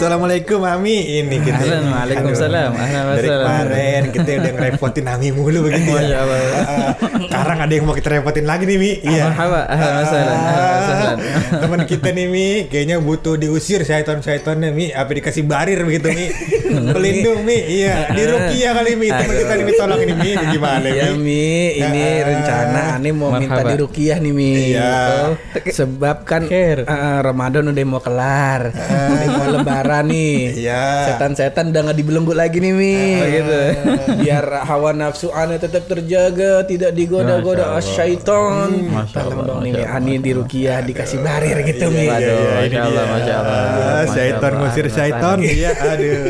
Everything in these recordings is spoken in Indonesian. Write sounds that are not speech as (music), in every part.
Assalamualaikum Ami. Ini kita Ahlan, waalaikumsalam. Dari kemarin kita udah ngerepotin Ami mulu begitu Masya ya Allah. Ah, sekarang ada yang mau kita repotin lagi nih Mi. Iya. Ahlan wassalan. teman kita nih Mi kayaknya butuh diusir syaiton-syaitonnya Mi. Apa dikasih barir begitu Mi? Pelindung Mi. Iya. Di Rukia kali Mi. Teman kita nih Mi. Tolong ini Mi. Ini gimana Ya Mi. Ini Ah. rencana Ani mau minta di Rukiah nih Mi. Iya. Oh, Sebab kan ah, Ramadan udah mau kelar, udah mau lebaran nih. Iya. Setan-setan udah nggak dibelenggu lagi nih Mi. gitu. Biar hawa nafsu Ani tetap terjaga, tidak digoda-goda syaiton. Tolong dong nih Ani di Rukiah dikasih barir gitu Mi. Waduh, Iya, ini Masya Allah. Masya Allah. Ah, syaiton ngusir syaiton iya aduh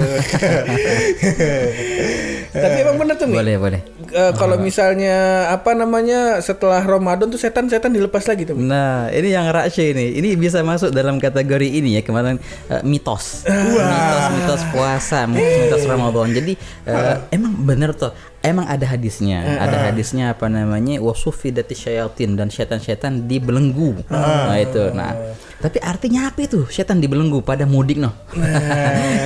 (laughs) Tapi emang bener tuh Mi. Boleh, boleh. Eh, kalau misalnya apa namanya setelah Ramadan tuh setan-setan dilepas lagi tuh. Mi. Nah, ini yang rahasia ini. Ini bisa masuk dalam kategori ini ya kemarin eh, mitos. Mitos, mitos puasa, mitos Ramadan. Jadi eh, emang bener tuh. Emang ada hadisnya. Ada hadisnya apa namanya? Wasufidati syayatin dan setan-setan dibelenggu. Nah, itu. Nah, tapi artinya apa itu? Setan dibelenggu pada mudik noh.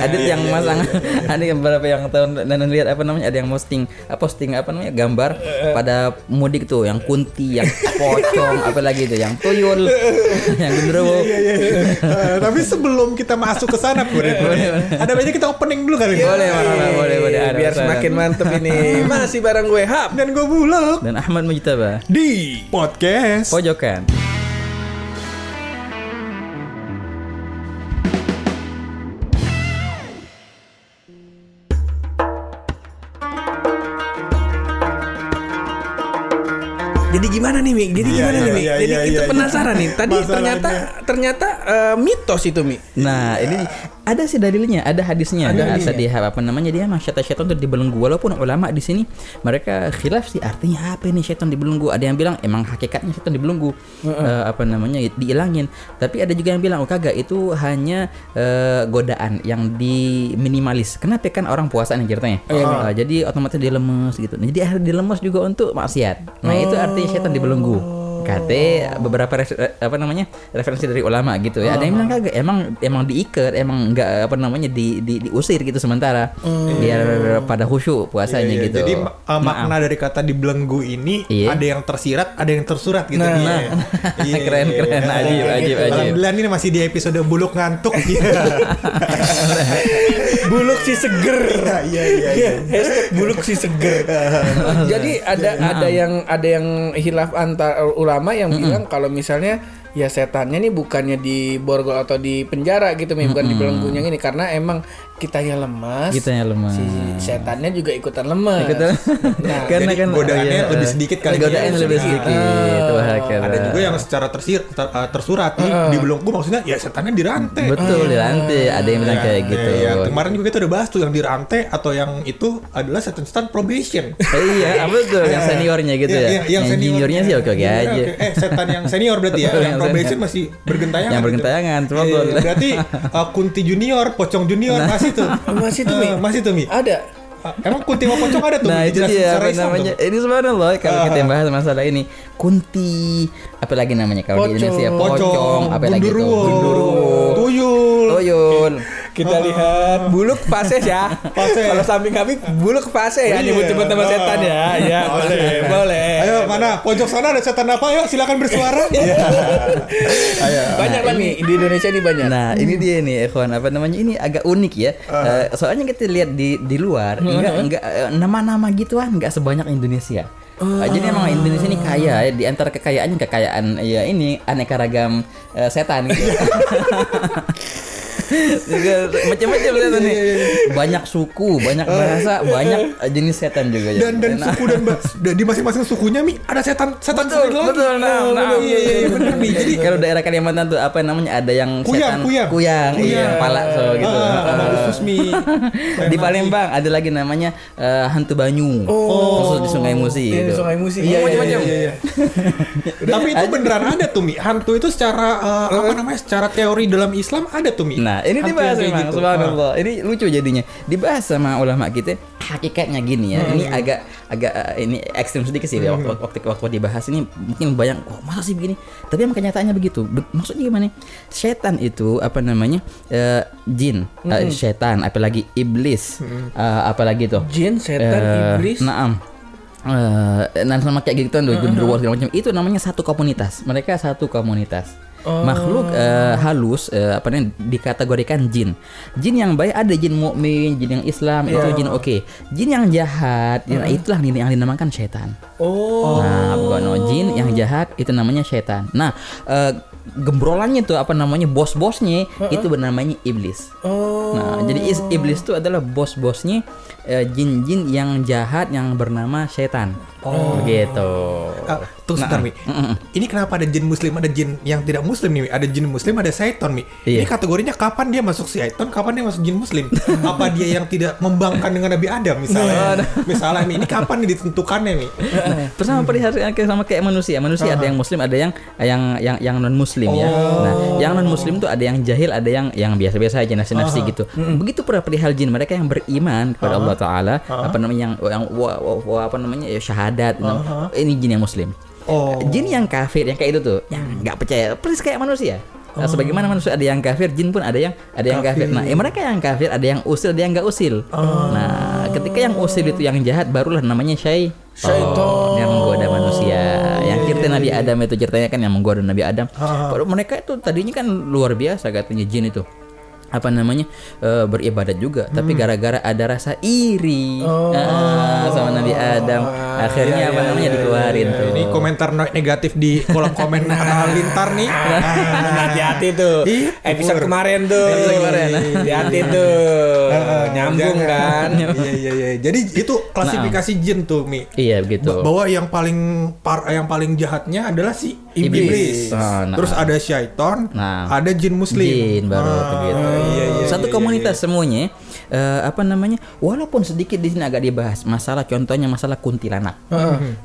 ada yang masang ada yang beberapa yang tahun dan lihat apa namanya? Ada yang posting apa posting apa namanya? gambar pada mudik tuh yang kunti, yang pocong, (laughs) apa lagi itu yang tuyul, (laughs) yang genderuwo. Eh, tapi sebelum kita masuk ke sana Pur, ada banyak kita opening dulu kali ya. Boleh, boleh, boleh, boleh. Ada biar masalah. semakin mantep ini. (laughs) Masih barang gue Hap. Dan gue bulog Dan Ahmad Mujtaba. di podcast. Pojokan. Nih Mi? Jadi Iya, gimana iya, nih Mi? iya, Jadi iya, kita iya. penasaran nih. Tadi Masalahnya. ternyata ternyata eh, mitos itu Mi. Nah, ini ada sih dalilnya, ada hadisnya. Ada Ada hadisnya. di apa namanya dia emang syaitan-syaitan itu dibelenggu. Walaupun ulama di sini mereka khilaf sih artinya apa ini syaitan dibelenggu. Ada yang bilang emang hakikatnya syaitan dibelenggu. Eh, apa namanya diilangin. Tapi ada juga yang bilang oh kagak itu hanya eh, godaan yang diminimalis. Kenapa kan orang puasa nih ceritanya. Eh, jadi otomatis dia lemes gitu. Nah, jadi akhirnya dia lemes juga untuk maksiat. Nah, itu artinya syaitan dibelenggu. Kata beberapa res- eh, apa namanya referensi dari ulama gitu ya. Ada yang bilang kagak emang emang diikat, emang enggak apa namanya di, di diusir gitu sementara biar pada khusyuk puasanya Iya, iya. gitu. Jadi uh, makna dari kata dibelenggu ini Iya. ada yang tersirat, ada yang tersurat gitu. Iya. (laughs) Iya, Keren, iya, keren. iya. Ajib, ajib, ajib. Alhamdulillah ini masih di episode buluk ngantuk. (laughs) Iya. (laughs) Buluk si seger. (laughs) Iya, iya, iya. (laughs) Hashtag buluk si seger. (laughs) Jadi ada ada yang ada yang hilaf antar ulama yang bilang kalau misalnya ya setannya nih bukannya di borgol atau di penjara gitu Mi, bukan di belenggunya ini karena emang kitanya lemas. Kitanya lemas. Si setannya juga ikutan lemas. Ikutan. Nah, (laughs) Karena Jadi kan godaannya iya, lebih sedikit kali Godaannya ya. lebih sedikit. Wah, keren. Ada juga yang secara tersir, ter- uh, tersurat nih dibelenggu maksudnya ya setannya dirantai. Betul dirantai, ada yang bilang kayak Iya, gitu. iya. Kemarin juga kita udah bahas tuh yang dirantai atau yang itu adalah setan-setan probation. (laughs) iya, betul yang seniornya gitu Iya, ya. iya, Yang, juniornya sih oke-oke Iya, aja. Eh, setan yang senior berarti ya. (laughs) Yang probation masih bergentayangan. Yang gitu. bergentayangan, cuma Iya, berarti uh, Kunti junior, Pocong junior masih tuh. Masih tuh, (laughs) Mi? Eh, masih tuh, Mi. ada Ah, Emang Kunti sama Pocong ada tuh? Nah itu dia apa namanya tuh. Ini subhanallah Kalau Ah. kita bahas masalah ini Kunti Apa lagi namanya Kalau di Pocong. Indonesia Pocong, Apa lagi tuh Gundurwo, Gundurwo Tuyul. Kita lihat buluk fase ya. Fase. Kalau samping kami buluk fase ya Iya. nyebut-nyebut nama setan ya. Ya, boleh, boleh. Ayo mana? Pojok sana ada setan apa? Ayo silakan bersuara. (laughs) Iya. Ayo. Banyak lah nih di Indonesia ini banyak. Nah ini dia nih Ikhwan Apa namanya Ini agak unik ya Eh, Soalnya kita lihat di di luar Enggak enggak eh, Nama-nama gituan Enggak sebanyak Indonesia Eh, jadi emang Indonesia ini kaya ya di antara kekayaannya kekayaan ya ini aneka ragam eh, setan gitu. (laughs) (laughs) Juga macam-macam setan nih. Banyak suku, banyak bahasa, banyak eh, jenis setan juga ya. Dan dan Nah, suku dan, dan di masing-masing sukunya mi ada setan setan Betul, sendiri lagi. betul, nah, nah. Iya iya iya, bener mi. Jadi kalau daerah Kalimantan tuh apa namanya ada yang Kuyang, setan kuyang. kuyang, iya, pala so gitu. Ah, Ah. khusus mi. (laughs) di Palembang ada lagi namanya eh, hantu banyu. Oh. Khusus di Sungai Musi Iya, di gitu. Sungai Musi. Iya, iya, Macam-macam. iya, iya. Tapi itu beneran ada tuh mi. Hantu itu secara eh, apa namanya? Secara teori dalam Islam ada tuh mi. Nah, ini Hampir dibahas memang, gitu. subhanallah. Ini lucu jadinya. Dibahas sama ulama kita hakikatnya gini ya. Ini agak agak eh, ini ekstrim sedikit sih waktu, waktu waktu dibahas ini mungkin bayang, oh masa sih begini? Tapi emang kenyataannya begitu. Be- maksudnya gimana? Setan itu apa namanya? eh, jin, eh, setan, apalagi iblis, eh, apalagi tuh? Jin, setan, Eh, iblis. Naam. Eh, nah sama kayak gitu tuh segala macam itu namanya satu komunitas mereka satu komunitas makhluk eh, halus eh, apa namanya dikategorikan jin. Jin yang baik ada jin mukmin jin yang Islam itu jin oke. Jin yang jahat ya, itulah ini yang dinamakan setan Oh. Nah, bukan no, jin yang jahat itu namanya setan. Nah, eh, gembrolannya tuh apa namanya bos-bosnya itu bernamanya iblis. Oh. Nah, jadi is- iblis itu adalah bos-bosnya eh, jin-jin yang jahat yang bernama setan. Oh, gitu. Ah, tuh sebentar, Mi. Ini kenapa ada jin muslim, ada jin yang tidak muslim nih, Mi? Ada jin muslim, ada syaiton, Mi. Iya. Ini kategorinya kapan dia masuk syaiton, kapan dia masuk jin muslim? (laughs) Apa dia yang tidak membangkan dengan Nabi Adam misalnya? misalnya, Mi, ini kapan nih ditentukannya, Mi? Terus sama perihal kayak sama kayak manusia. Manusia ada yang muslim, ada yang yang yang yang non muslim ya. Nah, yang non muslim tuh ada yang jahil, ada yang yang biasa-biasa aja nafsi-nafsi gitu. Begitu pula perihal jin, mereka yang beriman kepada Allah taala, apa namanya yang yang wa- wa- wa- apa namanya ya syahadat. Nah, Ini jin yang muslim. Oh. Jin yang kafir yang kayak itu tuh, yang nggak percaya, persis kayak manusia. Nah, sebagaimana manusia ada yang kafir, jin pun ada yang ada yang kafir. Nah, eh, mereka yang kafir ada yang usil, ada yang nggak usil. Nah, ketika yang usil itu yang jahat, barulah namanya syai. Syaiton. yang menggoda manusia. Cerita Nabi Adam itu ceritanya kan yang menggoda Nabi Adam. Padahal mereka itu tadinya kan luar biasa katanya jin itu apa namanya eh, beribadat juga tapi gara-gara ada rasa iri ah, sama Nabi Adam akhirnya apa namanya dikeluarin tuh Ini komentar negatif di kolom komen (laughs) ah, lintar nih. Nah, hati-hati tuh. Ih, Episode kemarin tuh. Episode kemarin. Hati-hati tuh. Nyambung Jangan. kan. Iya iya iya. Jadi itu klasifikasi jin tuh, Mi. iya begitu Ba- Bahwa yang paling par yang paling jahatnya adalah si iblis. Iblis. Ah, nah. Terus ada syaiton, Nah. ada jin muslim. Jin baru Ah, begitu. Iya, iya, Satu iya, komunitas semuanya eh, apa namanya? Walaupun sedikit di sini agak dibahas masalah contohnya masalah kuntilanak.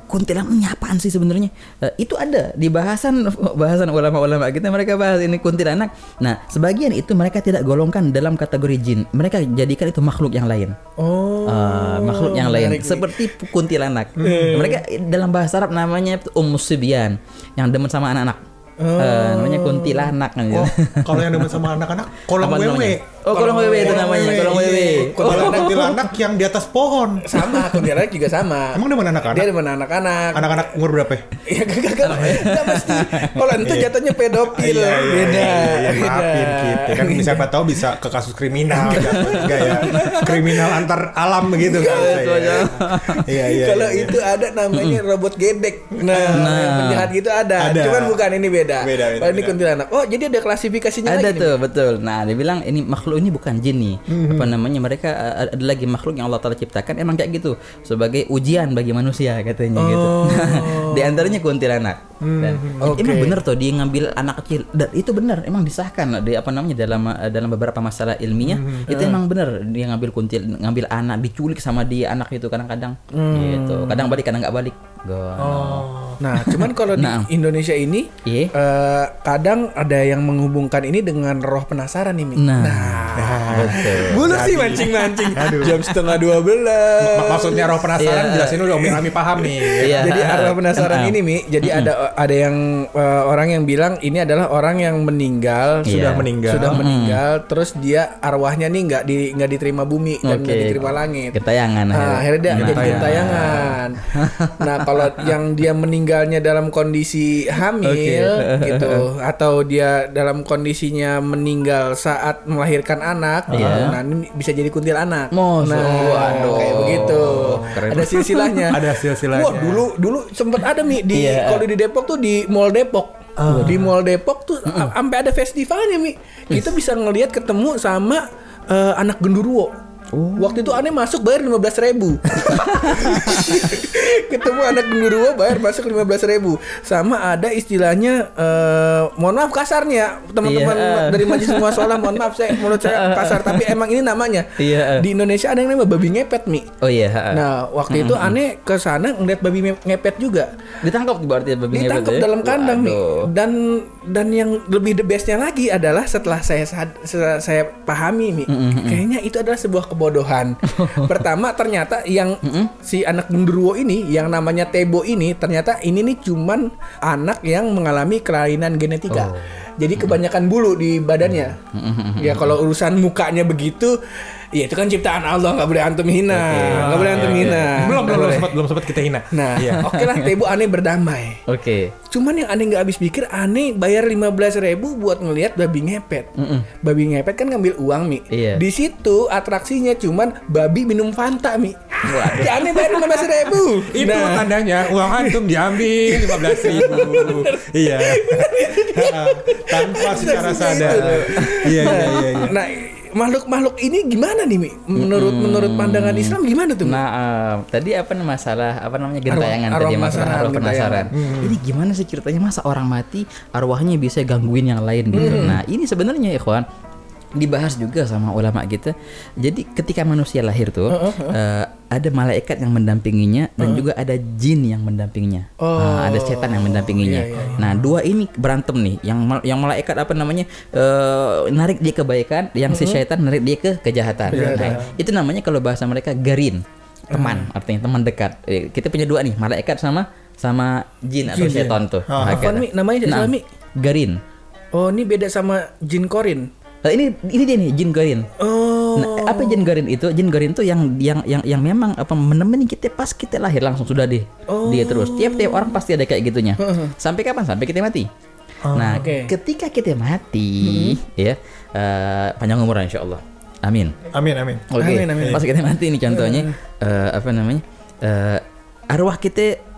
Kuntilanak ini apaan sih sebenarnya? Eh, itu ada di bahasan (laughs) bahasan ulama-ulama kita mereka bahas ini kuntilanak. Nah, sebagian itu mereka tidak golongkan dalam kategori jin. Mereka jadikan itu makhluk yang lain. Oh. Ah, makhluk yang lain nih. seperti kuntilanak. Mereka dalam bahasa Arab namanya ummus sibyan yang demen sama anak-anak. Eh, namanya kuntilanak kan Oh, kalau yang demen sama (laughs) anak-anak, Apa wewe. Oh, kolong wewe itu namanya, kolong iya. wewe. Kolong kuntilanak yang di atas pohon. Sama kuntilanak juga sama. Emang Dia anak-anak? demen anak-anak. Anak-anak umur berapa? ya? Iya gak gak gak mesti. Kalau itu jatuhnya pedofil. Iya, iya, Beda. iya, iya, maafin gitu kan siapa tahu bisa ke kasus kriminal jatuhnya, enggak ya kriminal antar alam begitu kan itu aja. iya iya Kalau iya. itu ada namanya robot gedek. Nah, yang penjahat gitu ada. Cuman bukan ini beda. Beda, beda, Kalau ini kuntilanak. Oh, jadi ada klasifikasinya ada lagi nih. tuh betul nah dia bilang ini makhluk ini bukan jin nih. Mhm. apa namanya? Mereka uh, ada lagi makhluk yang Allah Taala ciptakan. Emang kayak gitu. Sebagai ujian bagi manusia katanya gitu. (laughs) Di antaranya kuntilanak dan Oh. Oke. emang bener tuh dia ngambil anak kecil dan itu benar emang disahkan di apa namanya dalam uh, dalam beberapa masalah ilmiah Mhm. itu emang bener dia ngambil kuntil ngambil anak diculik sama dia anak itu kadang-kadang gitu kadang balik kadang nggak balik Gono. Nah, cuman kalau di (laughs) Nah. Indonesia ini Iya. eh, kadang ada yang menghubungkan ini dengan roh penasaran nih, Mi. Nah. Betul. (laughs) Bulu sih mancing-mancing. Jam setengah dua belas. maksudnya roh penasaran Iya. jelasin dulu Umi Ami paham nih Iya. Jadi arwah penasaran Nah. ini Mi, jadi ada ada yang eh, orang yang bilang ini adalah orang yang meninggal Iya. sudah meninggal sudah meninggal terus dia arwahnya nih nggak di nggak diterima bumi dan nggak diterima langit. Gentayangan Nah, akhirnya. dia jadi Gentayangan. gentayangan. (laughs) nah, kalau yang dia meninggalnya dalam kondisi hamil (laughs) gitu atau dia dalam kondisinya meninggal saat melahirkan anak, Iya. nah ini bisa jadi kuntilanak. Masa, Nah, waduh. kayak begitu. Keren. Ada silsilahnya. (laughs) Ada silsilahnya. Wah, dulu dulu sempat ada Mi di Iya. kalau di Depok tuh di Mall Depok. Di Mall Depok tuh sampai ada festivalnya Mi. Kita bisa ngelihat ketemu sama eh, anak genderuwo. Waktu itu aneh masuk bayar 15 ribu. (laughs) Ketemu anak genderuwo bayar masuk 15 ribu. Sama ada istilahnya, eh, mohon maaf kasarnya teman-teman Iya. dari majelis muasalah, mohon maaf saya menurut saya (laughs) kasar, tapi emang ini namanya. Iya. Di Indonesia ada yang namanya babi ngepet mi. Oh iya. ha. Nah waktu itu aneh ke sana ngeliat babi ngepet juga. ditangkap berarti babi ngepet Ditangkap ya? dalam kandang nih. Waduh. Dan dan yang lebih the bestnya lagi adalah setelah saya saya pahami mi, kayaknya itu adalah sebuah kebodohan. (laughs) Pertama ternyata yang si anak genderuwo ini yang namanya Tebo ini ternyata ini nih cuman anak yang mengalami kelainan genetika. Jadi kebanyakan bulu di badannya. Ya kalau urusan mukanya begitu, ya itu kan ciptaan Allah nggak boleh antum hina, nggak boleh antum hina. belum belum belum sempat belum sempat kita hina Nah, oke lah Tebo aneh berdamai. Oke. Cuman yang aneh nggak habis pikir aneh bayar 15.000 ribu buat ngelihat babi ngepet. Babi ngepet kan ngambil uang mi. Iya. Di situ atraksinya cuman babi minum Fanta mi. (laughs) Ya aneh bayar 15.000 ribu. itu tandanya uang antum diambil (laughs) 15 ribu iya (laughs) tanpa secara sadar iya iya iya iya. Nah makhluk-makhluk ini gimana nih mi? Menurut menurut pandangan Islam gimana tuh? Mi? Nah, eh, tadi apa nih masalah apa namanya gentayangan arwah tadi masalah penasaran, arwah penasaran. Ini gimana sih ceritanya masa orang mati arwahnya bisa gangguin yang lain gitu. Nah, ini sebenarnya ikhwan dibahas juga sama ulama kita. Jadi ketika manusia lahir tuh eh, ada malaikat yang mendampinginya dan juga ada jin yang mendampinginya. Nah, ada setan yang mendampinginya. iya, iya, Nah, dua ini berantem nih. Yang mal- yang malaikat apa namanya? eh, narik dia kebaikan, yang si setan narik dia ke kejahatan. Nah, itu namanya kalau bahasa mereka garin. Teman, artinya teman dekat. Eh, Kita punya dua nih, malaikat sama sama jin atau Jin, ya. setan tuh. Apaan, Hakata. Mi? Namanya Nah, siapa, Mi? Garin. Oh ini beda sama jin korin. Nah, ini ini dia nih jin garin. Oh. Nah, apa jin garin itu? Jin garin itu yang yang yang yang memang apa menemani kita pas kita lahir langsung sudah deh. Dia terus. Tiap-tiap orang pasti ada kayak gitunya. Sampai kapan? Sampai kita mati. nah, oke. ketika kita mati, ya eh, panjang umur insya Allah. Amin. amin amin Oke. Amin, amin. Pas kita mati ini contohnya eh, apa namanya? Eh, arwah kita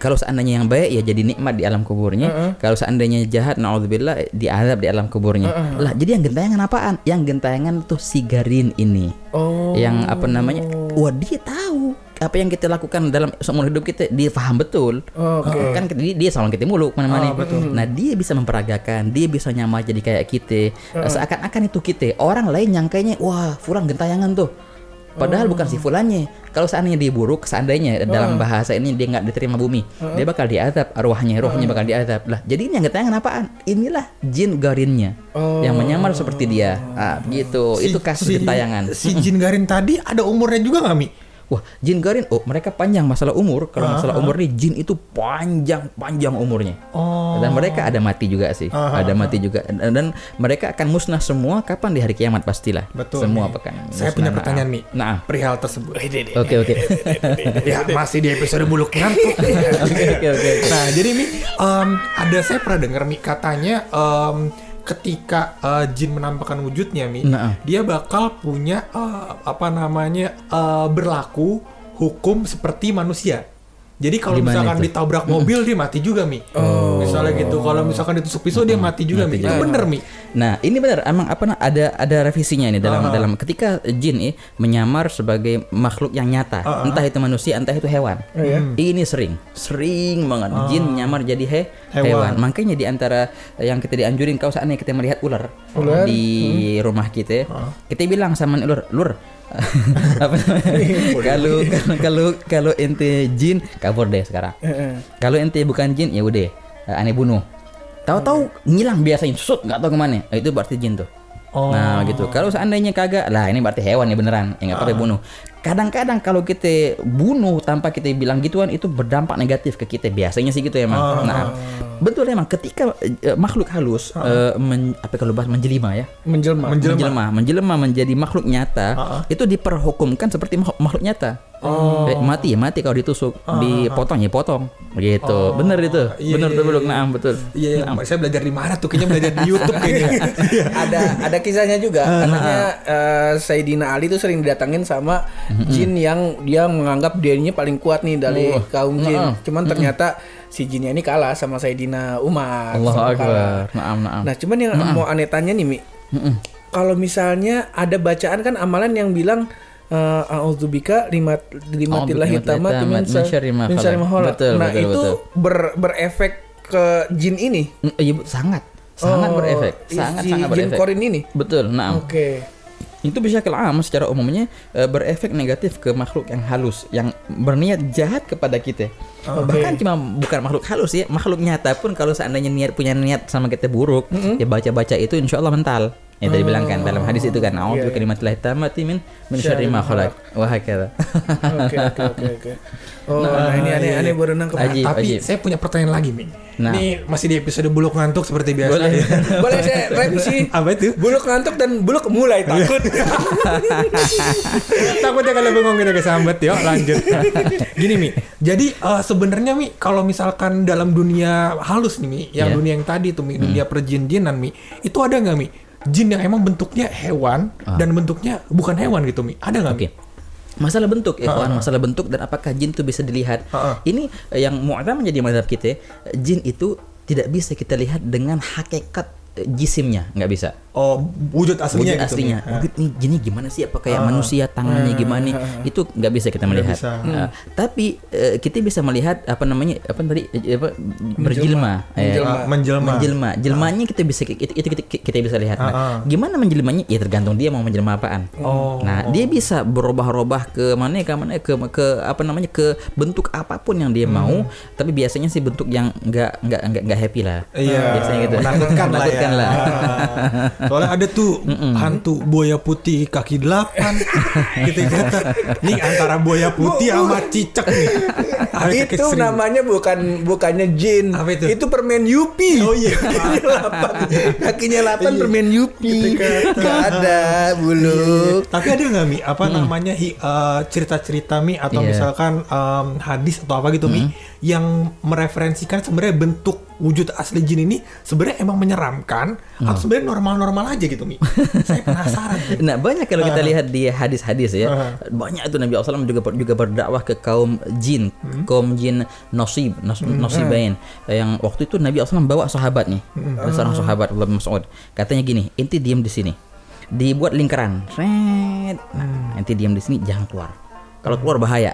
kalau seandainya yang baik ya jadi nikmat di alam kuburnya. Kalau seandainya jahat naudzubillah diazab di alam kuburnya. Lah, jadi yang gentayangan apaan? Yang gentayangan tuh si Garin ini. Oh. Yang apa namanya? Wah, dia tahu apa yang kita lakukan dalam seumur hidup kita dia paham betul Oke. kan dia, dia selalu kita mulu ke mana-mana nah dia bisa memperagakan dia bisa nyamar jadi kayak kita seakan-akan itu kita orang lain nyangkanya wah fulan gentayangan tuh Padahal bukan si fulannya. Kalau seandainya dia buruk, seandainya dalam bahasa ini dia nggak diterima bumi, dia bakal diazab arwahnya, rohnya bakal diazab. Lah, jadi ini yang gentayangan apaan? Inilah jin garinnya yang menyamar seperti dia. Ah, gitu. itu kasus gentayangan. si jin garin tadi ada umurnya juga nggak mi Wah, jin garin, oh mereka panjang masalah umur. Kalau masalah umur nih, jin itu panjang-panjang umurnya. oh Dan mereka ada mati juga sih, ada mati juga. Dan, dan mereka akan musnah semua kapan di hari kiamat pastilah. betul Semua akan. saya musnah. punya pertanyaan mi Nah, perihal tersebut oke oke. (laughs) ya masih di episode buluk ngantuk (laughs) Oke oke oke. Nah, jadi Mi, em, ada saya pernah dengar Mi katanya em, ketika eh, jin menampakkan wujudnya Mi, Nah. dia bakal punya eh, apa namanya eh, berlaku hukum seperti manusia. Jadi kalau misalkan itu? ditabrak mobil dia mati juga Mi. Misalnya gitu. Kalau misalkan ditusuk pisau dia mati juga Mi. Itu bener Mi. Nah, ini benar emang apa nah, ada ada revisinya ini dalam dalam ketika jin eh, menyamar sebagai makhluk yang nyata, entah itu manusia, entah itu hewan. Ini sering, sering banget jin nyamar jadi he, Hewan. hewan. Makanya di antara yang kita dianjurin kalau seandainya kita melihat ular, di rumah kita, kita bilang sama ular, "Lur, (laughs) apa namanya? kalau kalau kalau ente jin kabur deh sekarang. Kalau ente bukan jin ya udah eh, aneh bunuh. Tahu-tahu ngilang biasanya susut nggak tahu ke mana. Nah, itu berarti jin tuh. Oh. Nah gitu. Kalau seandainya kagak, lah ini berarti hewan ya beneran. Ya nggak pakai bunuh. Kadang-kadang kalau kita bunuh tanpa kita bilang gituan itu berdampak negatif ke kita. Biasanya sih gitu emang. Nah betul emang ketika eh, makhluk halus eh, men- apa kalau bahas menjelma ya? Menjelma. menjelma. menjelma. Menjadi makhluk nyata itu diperhukumkan seperti makhluk, nyata. Eh, mati ya mati kalau ditusuk dipotong ya potong. Gitu. Bener itu. Iya, bener iya, tuh iya, belum iya. nah betul. Iya, iya. saya belajar di mana tuh? Kayaknya belajar di YouTube kayaknya. (laughs) ada ada kisahnya juga. Katanya eh, Sayyidina Ali tuh sering didatangin sama jin yang dia menganggap dirinya paling kuat nih dari Oh. kaum jin Heeh. cuman ternyata si jinnya ini kalah sama Sayyidina Umar Allahu sama akbar naam naam nah cuman yang mau aneh tanya nih Mi Mm-mm. kalau misalnya ada bacaan kan amalan yang bilang a'udzubika lima limatillahi A'udzubika tamati min min syar- syarri ma. Betul, Nah, betul, itu betul. ber- berefek ke jin ini. Mm, Iya, sangat. Sangat Oh, berefek. si Sangat sangat jin berefek. korin ini. Betul. Nah, Oke. Itu bisa am secara umumnya eh, berefek negatif ke makhluk yang halus yang berniat jahat kepada kita. Bahkan cuma bukan makhluk halus ya, makhluk nyata pun kalau seandainya niat punya niat sama kita buruk, ya baca-baca itu insya Allah mental. Ya tadi bilang kan dalam hadis itu kan, Iya, "A'udzu bikalimatillah tammati min min syarri ma khalaq." Wah hakala. Oke oke oke oke. (laughs) Oh, nah, ini aneh aneh baru nangkep. Ajib, Tapi ajib. saya punya pertanyaan lagi, Mi. Nah. Ini masih di episode buluk ngantuk seperti biasa. Boleh. (laughs) Boleh saya revisi? Apa itu? Buluk ngantuk dan buluk mulai takut. (laughs) Takutnya kalau bengong kita kesambat yuk lanjut. Gini Mi, jadi eh, sebenarnya Mi kalau misalkan dalam dunia halus nih Mi, yang Iya. dunia yang tadi tuh Mi, dunia perjin-jinan Mi, itu ada nggak Mi? Jin yang emang bentuknya hewan dan bentuknya bukan hewan gitu Mi, ada nggak Mi? Oke. Masalah bentuk, ya kawan, masalah bentuk dan apakah jin itu bisa dilihat. Ha-ha. Ini eh, yang mu'tam menjadi madhab kita, jin itu tidak bisa kita lihat dengan hakikat eh, jisimnya, nggak bisa. Oh, wujud aslinya Wujud gitu aslinya. Mi. Wujud nih jinnya gimana sih? Apa kayak manusia tangannya gimana? Itu nggak bisa kita melihat. bisa. Eh, tapi eh, kita bisa melihat apa namanya? Apa tadi? eh, Apa berjilma. Eh, Menjelma. Ah, menjelma. menjelma. Jelmanya kita bisa itu, itu kita, kita bisa lihat. Nah, Ah, ah. gimana menjelmanya? Ya tergantung dia mau menjelma apaan. Oh. Nah, dia bisa berubah-ubah ke mana ke mana ke ke apa namanya ke bentuk apa pun yang dia Hmm. mau, tapi biasanya sih bentuk yang enggak enggak, enggak happy lah. Iya, biasanya gitu. menakutkan lah ya. Menakutkan lah. (laughs) Soalnya ada tuh hantu buaya putih kaki delapan. Kita (laughs) kata, nih antara buaya putih sama cicak nih. Ada itu namanya bukan bukannya jin. Apa itu? permen Yupi. Oh iya. (laughs) Kakinya lapan. Kakinya lapan Iya. permen Yupi. Gak ada bulu. Tapi ada nggak mi apa namanya hi- eh, cerita-cerita mi atau Iya. misalkan em, hadis atau apa gitu mi yang mereferensikan sebenarnya bentuk wujud asli jin ini sebenarnya emang menyeramkan atau sebenarnya normal-normal aja gitu mi? (laughs) Saya penasaran. Nah banyak kalau kita lihat di hadis-hadis ya. Ah. banyak itu Nabi SAW juga juga berdakwah ke kaum jin Hmm. kaum jin nasib nas, nasibain. Yang waktu itu Nabi SAW bawa sahabat nih Hmm. ada seorang sahabat Abdullah bin Mas'ud. Katanya gini inti diam di sini. Dibuat lingkaran. Nah inti diam di sini jangan keluar kalau keluar bahaya.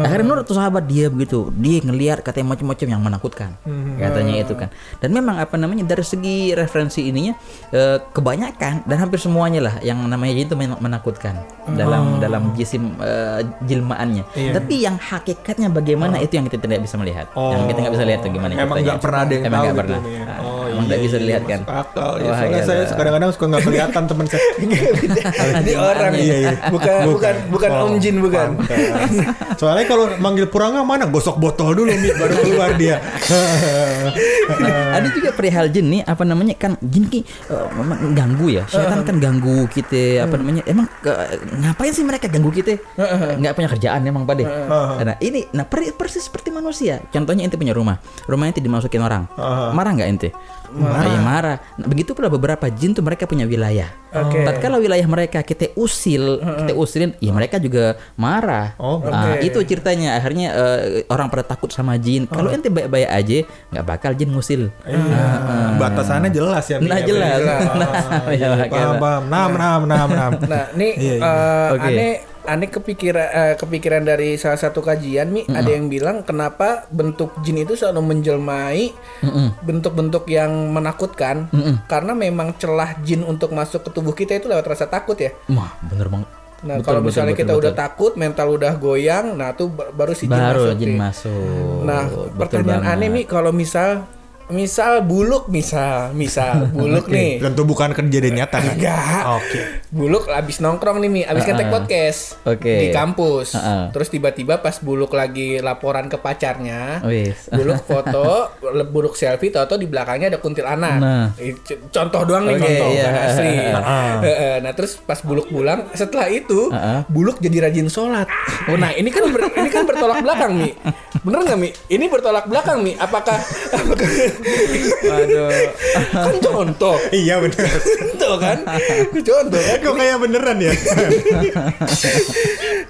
Akhirnya menurut tuh sahabat dia begitu. Dia ngelihat katanya macam-macam yang menakutkan katanya itu kan. Dan memang apa namanya dari segi referensi ininya eh, kebanyakan dan hampir semuanya lah yang namanya itu men- menakutkan dalam dalam jisim eh, jilmaannya Iya. tapi yang hakikatnya bagaimana itu yang kita tidak bisa melihat. Yang kita nggak bisa lihat tuh gimana Emang nggak pernah ada yang emang tahu nggak gitu, pernah Mi. Ah, Oh, emang nggak iya, bisa iya, dilihat kan. masuk Akal. Ya, soalnya iya, saya iya. kadang-kadang suka nggak kelihatan teman saya. (laughs) Ini orang. Iya, iya. Bukan bukan. bukan Oh, Om Jin bukan. Soalnya kalau manggil Puranga mana? Gosok botol dulu Mi baru keluar dia. ada juga perihal jin nih apa namanya? Kan jin ki memang ganggu ya. Setan kan ganggu kita apa namanya? Emang eh, ngapain sih mereka ganggu kita? Nggak punya kerjaan emang pada nah ini nah per- persis seperti manusia. Contohnya ente punya rumah. Rumah ente dimasukin orang. Marah nggak ente? Marah. Ya, marah. Nah, begitu pula beberapa jin tuh mereka punya wilayah Oke. tatkala wilayah mereka kita usil kita usilin ya mereka juga marah Oh, Nah, oke. itu ceritanya akhirnya eh, orang pada takut sama jin kalau ente baik-baik aja nggak bakal jin ngusil Iya. Batasannya jelas ya. Nah, ya, jelas. jelas. (laughs) Nah, Oh, ya, paham, paham. Nam, nam, nam, nam. Nah, nih Iya, iya. eh, Oke. aneh aneh kepikiran eh, kepikiran dari salah satu kajian mi ada yang bilang kenapa bentuk jin itu selalu menjelmai bentuk-bentuk yang menakutkan karena memang celah jin untuk masuk ke tubuh kita itu lewat rasa takut ya. Wah, bener banget. Nah, Betul, kalau betul, misalnya betul, kita udah betul. takut, mental udah goyang, nah tuh ba- baru si jin baru masuk. jin nih. masuk. Nah, Betul pertanyaan banget. aneh nih kalau misal misal buluk misal misal (laughs) buluk nih. Tentu bukan kejadian nyata kan? Enggak. Oke. Buluk abis nongkrong nih Mi, abis ngetek podcast Oke. di kampus. Uh-uh. Terus tiba-tiba pas Buluk lagi laporan ke pacarnya, Wis. (laughs) Buluk foto, Buluk selfie, tau di belakangnya ada kuntilanak. Nah. Contoh doang nih, Oke, contoh iya. bukan asli. Uh-uh. Heeh, Nah terus pas Buluk pulang, setelah itu Uh-uh. Buluk jadi rajin sholat. Oh, nah ini kan ber- ini kan bertolak belakang Mi. Bener nggak Mi? Ini bertolak belakang Mi. Apakah (laughs) Waduh. kan contoh. Iya benar. (laughs) Contoh kan? Contoh kan? Kok kayak beneran ya? (laughs)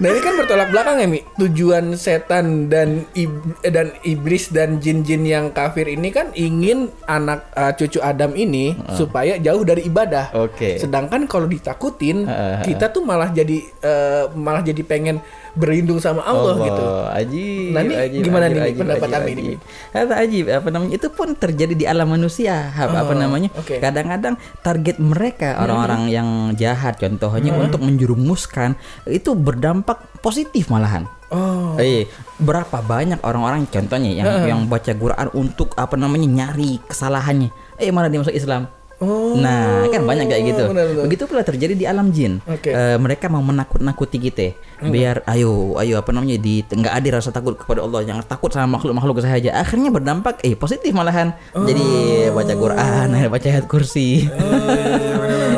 Nah ini kan bertolak belakang ya Mi. Tujuan setan dan ib- dan iblis dan jin-jin yang kafir ini kan ingin anak uh, cucu Adam ini supaya jauh dari ibadah. Oke. Sedangkan kalau ditakutin Heeh. kita tuh malah jadi uh, malah jadi pengen berlindung sama Allah, gitu. Ajib. Nah, ini ajib, gimana ajib, nih, ajib, pendapat ajib, ini? Kata ajib apa namanya? Itu pun terjadi di alam manusia. Apa Oh, namanya? oke. Hmm. Kadang-kadang target mereka orang-orang yang jahat contohnya untuk menjerumuskan itu berdampak positif malahan. Oh. Eh, berapa banyak orang-orang contohnya yang yang baca Quran untuk apa namanya nyari kesalahannya. Eh malah dia masuk Islam. Oh. Nah, kan banyak kayak gitu. benar, benar. Begitu pula terjadi di alam jin. Oke. Eh, mereka mau menakut-nakuti kita. Biar ayo, ayo apa namanya di nggak ada rasa takut kepada Allah, jangan takut sama makhluk-makhluk saja. Akhirnya berdampak eh positif malahan. Jadi baca Quran, (laughs) baca ayat kursi.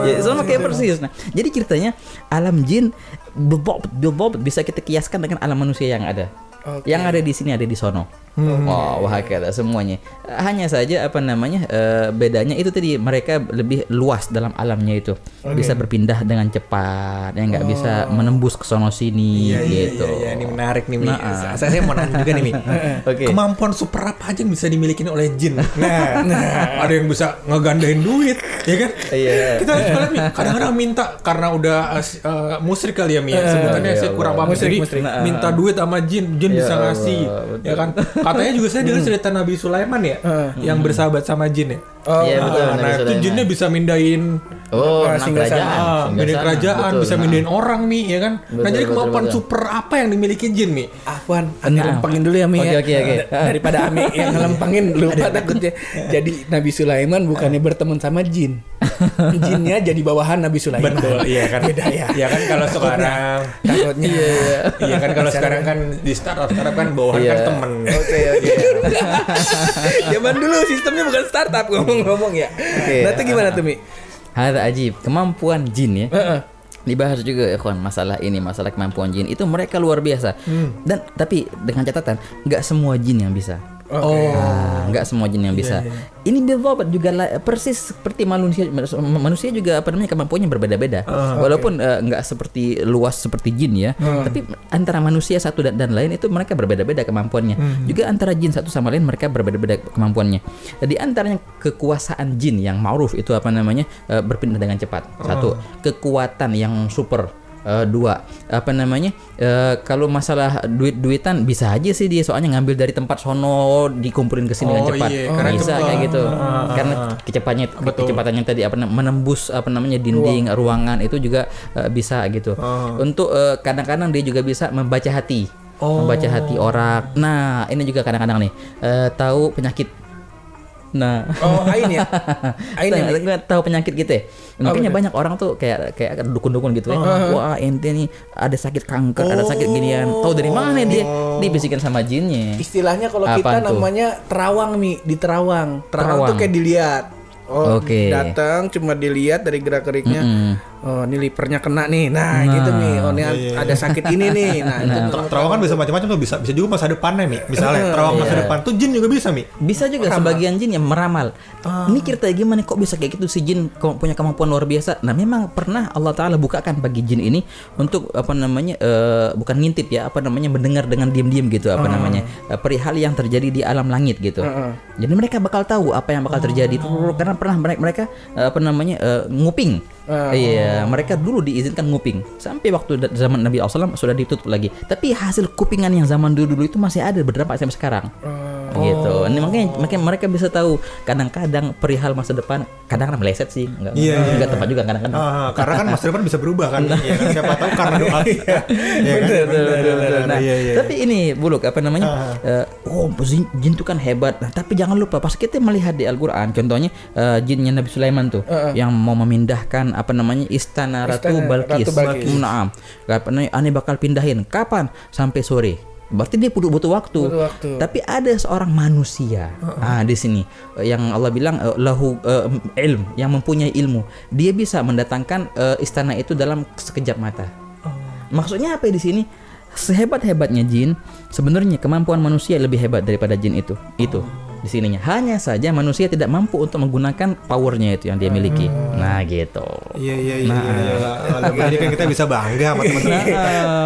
ya, (laughs) sama kayak persis. Nah, jadi ceritanya alam jin bebop, bebop bisa kita kiaskan dengan alam manusia yang ada. Oke. Yang ada di sini ada di sono. Oh, wah semuanya. Hanya saja apa namanya eh, bedanya itu tadi mereka lebih luas dalam alamnya itu. Bisa berpindah dengan cepat, ya nggak bisa menembus ke sono sini Iya, iya, gitu. iya, iya, ini menarik nih. Nah, ah. Saya, saya mau nanya juga nih, Mi. (laughs) Oke. Kemampuan super apa aja yang bisa dimiliki oleh jin? Nah, ada yang bisa ngegandain duit, ya kan? Iya. Kita harus lihat, Mi. Kadang-kadang minta karena udah uh, s- uh, musrik kali ya, Mi. ya. Sebutannya iya, saya kurang paham. Jadi musrik. minta duit sama jin, jin Ya bisa Allah, ngasih, ya kan? Katanya juga saya dengar cerita Nabi Sulaiman ya, yang bersahabat sama jin ya. Oh, Iya, betul, Nabi nah itu jinnya bisa mindahin Oh, Nah, nah, singgah sana. kerajaan. Ah, Singgah mindahin sana. kerajaan, Betul, bisa nah. mindahin orang mi, ya kan? nah Betul, jadi betul, kemampuan betul. super apa yang dimiliki jin mi? Afwan, Ani Nah. lempengin dulu ya Mi Oke, ya. oke, oke. Da- Daripada Ami yang ngelempengin lupa takutnya. Jadi Nabi Sulaiman bukannya berteman sama jin. (laughs) Jinnya jadi bawahan Nabi Sulaiman. Betul, iya kan? (laughs) Beda ya. Iya kan kalau sekarang, Takutnya. iya kan kalau sekarang kan di startup startup kan bawahan Iya. kan temen. Oke oke. (laughs) Zaman dulu sistemnya bukan startup ngomong-ngomong ya. Oke. Nah itu gimana tuh Mi? Hada ajib, kemampuan jin ya. Heeh. Dibahas juga ya kawan masalah ini masalah kemampuan jin itu mereka luar biasa dan tapi dengan catatan nggak semua jin yang bisa Oh, Ah, nggak semua jin yang bisa. Ini Bilbobat juga persis seperti manusia manusia juga apa namanya kemampuannya berbeda-beda. Walaupun eh, nggak seperti luas seperti jin ya, tapi antara manusia satu dan, dan lain itu mereka berbeda-beda kemampuannya. Juga antara jin satu sama lain mereka berbeda-beda kemampuannya. Di antaranya kekuasaan jin yang ma'ruf itu apa namanya eh, berpindah dengan cepat. Satu, kekuatan yang super Eh, dua. Apa namanya? Eh, kalau masalah duit duitan bisa aja sih dia soalnya ngambil dari tempat sono dikumpulin ke sini dengan Oh, cepat. iya, karena bisa kayak gitu. Ah, karena kecepatannya kecepatannya tadi apa namanya, menembus apa namanya dinding ruangan itu juga eh, bisa gitu. Ah. untuk eh, kadang-kadang dia juga bisa membaca hati. Oh. membaca hati orang. Nah ini juga kadang-kadang nih eh, tahu penyakit nah Oh Ain ya. (laughs) Ain ya. Nggak tahu penyakit gitu ya. Makanya banyak orang tuh kayak kayak dukun-dukun gitu ya. Wah, ente nih ada sakit kanker, ada sakit ginian. Tahu dari mana dia? Dibisikin sama jinnya. Istilahnya kalau kita tuh? namanya terawang Mi di terawang. Terawang, Terawang. tuh kayak dilihat. Oh, Oke. datang cuma dilihat dari gerak-geriknya. Mm-mm. Oh, ini livernya kena nih. Nah, gitu Mi. Oh, ini ada sakit ini nih. Nah, (laughs) itu Ter- terawang kan bisa macam-macam tuh bisa bisa juga masa depannya mi. Misalnya terawang masa depan tuh jin juga bisa mi. Bisa juga sebagian jin yang meramal. Ini kita gimana kok bisa kayak gitu si jin punya kemampuan luar biasa. Nah, memang pernah Allah taala bukakan bagi jin ini untuk apa namanya eh, bukan ngintip ya, apa namanya mendengar dengan diam-diam gitu apa namanya eh, perihal yang terjadi di alam langit gitu. Jadi mereka bakal tahu apa yang bakal terjadi Tuh, karena pernah mereka mereka eh, apa namanya eh, nguping. Iya, mereka dulu diizinkan nguping sampai waktu zaman Nabi SAW sudah ditutup lagi. Tapi hasil kupingan yang zaman dulu dulu itu masih ada berdampak sampai sekarang. Gitu. Ini makanya makanya mereka bisa tahu kadang-kadang perihal masa depan kadang-kadang meleset sih, enggak Iya, iya, enggak tepat juga kadang-kadang. Ah, karena kan masa depan bisa berubah kan. (laughs) Iya kan siapa tahu karena doa. (laughs) Iya kan? Betul, betul, betul, betul. Nah, Iya, iya. tapi ini buluk apa namanya? eh, oh, jin, jin itu kan hebat. Nah, tapi jangan lupa pas kita melihat di Al-Qur'an, contohnya eh, jinnya Nabi Sulaiman tuh yang mau memindahkan apa namanya istana Ratu Istana Balkis. Ratu Balkis. Naam. Katanya aneh bakal pindahin. Kapan? Sampai sore. Berarti dia butuh butuh waktu. Butuh waktu. Tapi ada seorang manusia. Ah, di sini yang Allah bilang eh, lahu eh, ilm, yang mempunyai ilmu. Dia bisa mendatangkan eh, istana itu dalam sekejap mata. Maksudnya apa di sini? Sehebat-hebatnya jin, sebenarnya kemampuan manusia lebih hebat daripada jin itu. Itu. Di sininya. Hanya saja manusia tidak mampu untuk menggunakan powernya itu yang dia miliki. Nah, gitu. Iya iya iya. iya. Lebih ini kan kita bisa bangga sama teman-teman.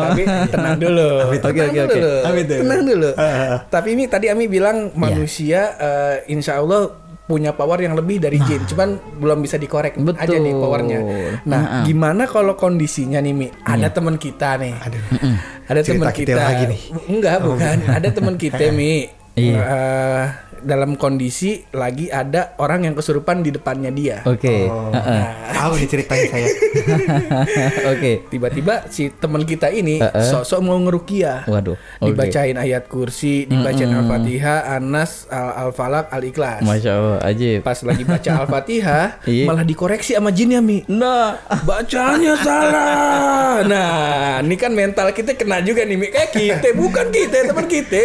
Tapi tenang dulu. Oke, Tenang oke, oke. dulu. Apa itu? Tenang dulu. Tapi ini tadi Ami bilang manusia eh, insya Allah punya power yang lebih dari jin, cuman belum bisa dikorek Betul. aja nih powernya. Nah, gimana kalau kondisinya nih Mi? Ada teman kita nih. Ada teman kita kita. lagi nih. Enggak, bukan. Ada teman kita Mi. (laughs) Iya. Eh, dalam kondisi lagi ada orang yang kesurupan di depannya dia. Oke. Oh. Heeh. Tahu nih ceritanya saya. (laughs) Oke. Tiba-tiba si teman kita ini sosok mau ngerukiah. Waduh. Oke. Dibacain ayat kursi, dibacain Al-Fatihah, Anas, Al- Al-Falaq, Al-Ikhlas. Masya Allah, ajib. Pas lagi baca (laughs) Al-Fatihah, Iya. malah dikoreksi sama jinnya Mi. Nah, Bacaannya salah. Nah, ini kan mental kita kena juga nih Mi. Kayak kita, bukan kita, teman kita.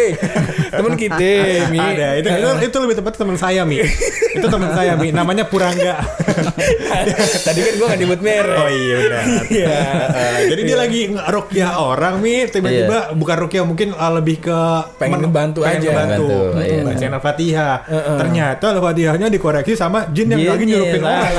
Teman kita, Mi. Ada itu, itu itu lebih tepat teman saya mi. (laughs) itu teman saya mi. Namanya Purangga. (laughs) Tadi kan gua gak nyebut merek. oh iya benar. (laughs) Iya. Eh, jadi dia lagi rukyah orang mi tiba-tiba bukan rukyah mungkin uh, lebih ke Pengen ngebantu pengen aja. ngebantu. Iya. bacain al-fatihah ternyata al-fatihahnya dikoreksi sama jin yang lagi nyurupin orang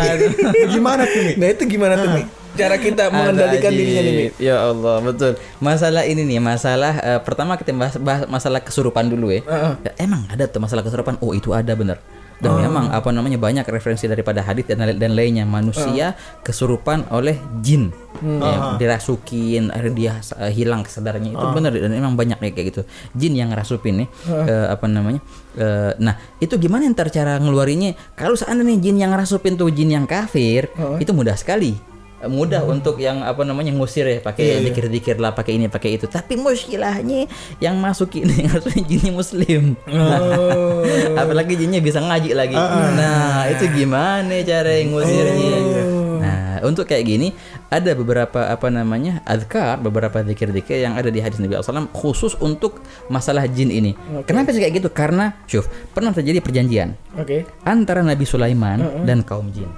gimana tuh mi Nah, itu gimana tuh Mi? Cara kita mengendalikan dirinya nih ajib. Ya Allah, betul. Masalah ini nih, masalah eh, pertama kita bahas, bahas masalah kesurupan dulu ya. Ya, Emang ada tuh masalah kesurupan? Oh, itu ada bener. Dan memang apa namanya banyak referensi daripada hadis dan, dan lainnya manusia kesurupan oleh jin. Ya, dirasukin, akhirnya dia eh, hilang kesadarannya itu benar dan memang banyak kayak kayak gitu. Jin yang ngerasupin nih eh, apa namanya? eh, nah, itu gimana ntar cara ngeluarinnya? Kalau seandainya jin yang ngerasupin tuh jin yang kafir, itu mudah sekali mudah untuk yang apa namanya ngusir ya pakai dikir-dikir lah pakai ini pakai itu. Tapi muskilahnya yang masuk ini (laughs) harusnya jinnya muslim. (laughs) Apalagi jinnya bisa ngaji lagi. Nah itu gimana cara ngusirnya? Nah untuk kayak gini ada beberapa apa namanya adkar beberapa zikir-zikir yang ada di hadis Nabi SAW khusus untuk masalah jin ini. Kenapa sih kayak gitu? Karena syuf pernah terjadi perjanjian Oke. antara Nabi Sulaiman dan kaum jin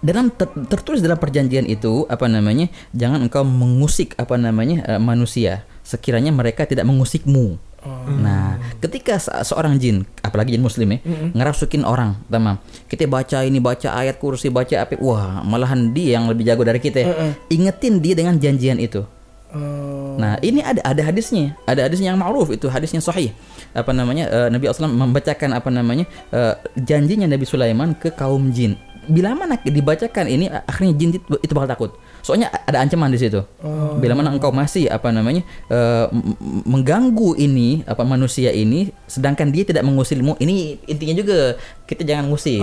dalam ter- tertulis dalam perjanjian itu apa namanya jangan engkau mengusik apa namanya eh, manusia. Sekiranya mereka tidak mengusikmu. Nah ketika se- seorang jin apalagi jin muslim ya ngerasukin orang tamam. Kita baca ini baca ayat kursi baca apa wah malahan dia yang lebih jago dari kita ingetin dia dengan janjian itu. Oh. Nah ini ada ada hadisnya, ada hadisnya yang ma'ruf itu hadisnya sahih. Apa namanya eh, Nabi SAW membacakan apa namanya eh, janjinya Nabi Sulaiman ke kaum jin. Bila mana dibacakan ini akhirnya jin itu, bakal takut. Soalnya ada ancaman di situ. Bila mana engkau masih apa namanya m- mengganggu ini apa manusia ini, sedangkan dia tidak mengusirmu, ini intinya juga kita jangan ngusir.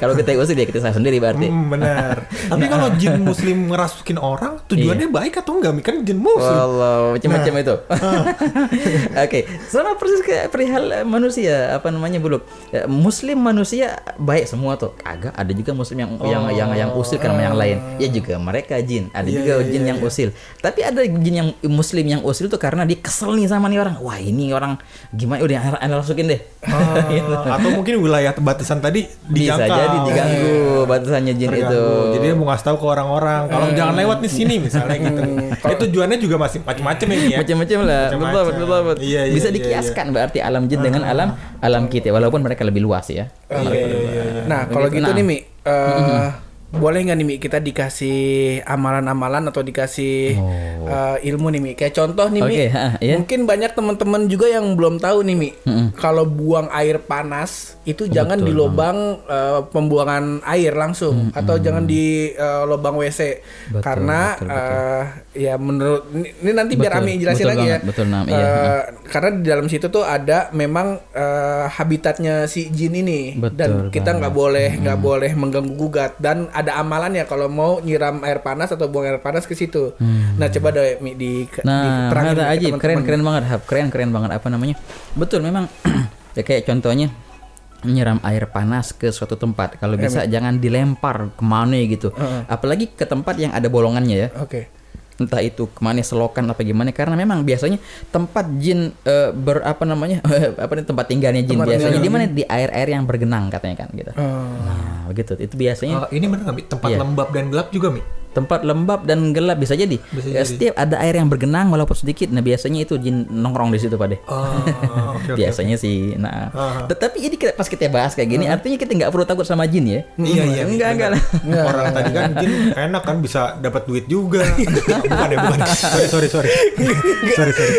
Kalau kita usir ya kita salah sendiri berarti. Hmm, benar tapi kalau jin muslim ngerasukin orang tujuannya baik atau enggak kan jin muslim Walau macam-macam itu. Oke, sama persis kayak perihal eh, manusia apa namanya buluk. Ya, Muslim manusia baik semua tuh. Agak ada juga muslim yang yang yang yang usil karena yang lain. Ya juga mereka jin. Ada juga jin yang usil. Tapi ada jin yang muslim yang usil tuh karena dia kesel nih sama nih orang. Wah, ini orang gimana udah anda masukin deh. Gitu. Ah, atau mungkin wilayah batasan tadi Bisa dijangkau jadi diganggu batasannya jin itu. Terganggu. Jadi dia mau ngasih tahu ke orang-orang kalau jangan lewat nih sini misalnya gitu. (laughs) Itu tujuannya juga masih macam-macam ya. macam-macam lah. Betul betul betul Iya, iya, bisa iya, dikiaskan berarti alam jin dengan alam alam kita walaupun mereka lebih luas ya. Nah, kalau gitu Nah. nih Mi, eh, boleh nggak nih Mi? Kita dikasih amalan-amalan atau dikasih eh, ilmu nih Mi? Kayak contoh nih Mi, Oke, ha, iya. mungkin banyak teman-teman juga yang belum tahu nih Mi, kalau buang air panas itu jangan di lubang eh, pembuangan air langsung. Atau jangan di eh, lubang WC Betul, karena betul, eh, ya menurut ini, nanti biar Betul, Ami jelasin betul lagi ya. betul, Nam, iya, karena di dalam situ tuh ada memang eh, habitatnya si jin ini. Betul dan kita nggak boleh nggak boleh mengganggu gugat. Dan ada amalannya kalau mau nyiram air panas atau buang air panas ke situ. Nah coba deh Mi, di Nah, ada aja teman-teman. keren keren banget Hap. keren keren banget. Apa namanya? Betul memang. (clears throat) Ya kayak contohnya menyiram air panas ke suatu tempat. Kalau bisa jangan dilempar ke mana gitu. Apalagi ke tempat yang ada bolongannya ya. Oke. Entah itu ke mana selokan apa gimana karena memang biasanya tempat jin eh, ber apa namanya (laughs) apa nih tempat tinggalnya jin Tempat biasanya di mana di air-air yang bergenang katanya kan gitu Oh. nah begitu itu biasanya Eh, ini benar nggak Mi? tempat Iya. lembab dan gelap juga mi? Tempat lembab dan gelap bisa jadi. Ya, setiap ada air yang bergenang walaupun sedikit, nah biasanya itu jin nongkrong di situ pada. Oh, (laughs) oke, oke, biasanya sih. Nah, Ah. tetapi ini kita- pas kita bahas kayak gini, artinya kita nggak perlu takut sama jin ya. Iya iya. Enggak enggak lah. Orang tadi kan mungkin enak kan bisa dapat duit juga. (laughs) bukan ya bukan. Sorry sorry sorry. sorry sorry.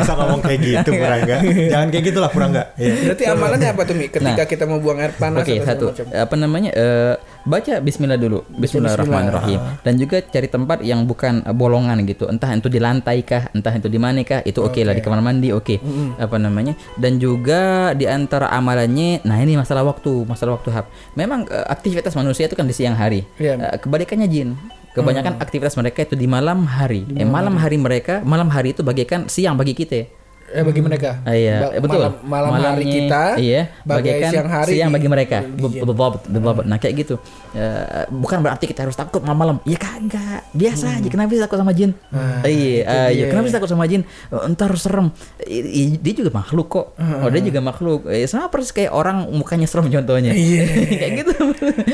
bisa ngomong kayak gitu Purangga. Jangan kayak gitulah Purangga. Iya. Berarti amalannya apa tuh Mi? Ketika Nah. kita mau buang air panas Oke, atau satu. macam? Apa namanya? eh, baca bismillah dulu. Bismillahirrahmanirrahim. Dan juga cari tempat yang bukan eh, bolongan gitu. Entah itu di lantai kah, entah itu di mana kah, itu oke lah di kamar mandi oke. Apa namanya? Dan juga di antara amalannya, nah ini masalah waktu, masalah waktu hab. Memang eh, aktivitas manusia itu kan di siang hari. Iya. Eh, kebalikannya jin. Kebanyakan aktivitas mereka itu di malam hari. eh, malam hari mereka, malam hari itu bagaikan siang bagi kita. Eh bagi mereka. Ah, iya, Ba- eh, betul. Malam, malam hari kita. iya, bagai bagaikan siang hari. siang bagi mereka. di- Be- bebabat, bebabat. Nah kayak gitu. Eh, bukan berarti kita harus takut malam-malam. Ya kagak. Biasa aja. Kenapa sih takut sama jin? iya, iya. Kenapa sih takut sama jin? Entar serem. I- dia juga makhluk kok. Oh dia juga makhluk. Eh, sama persis kayak orang mukanya serem contohnya. Iya. (laughs) kayak gitu.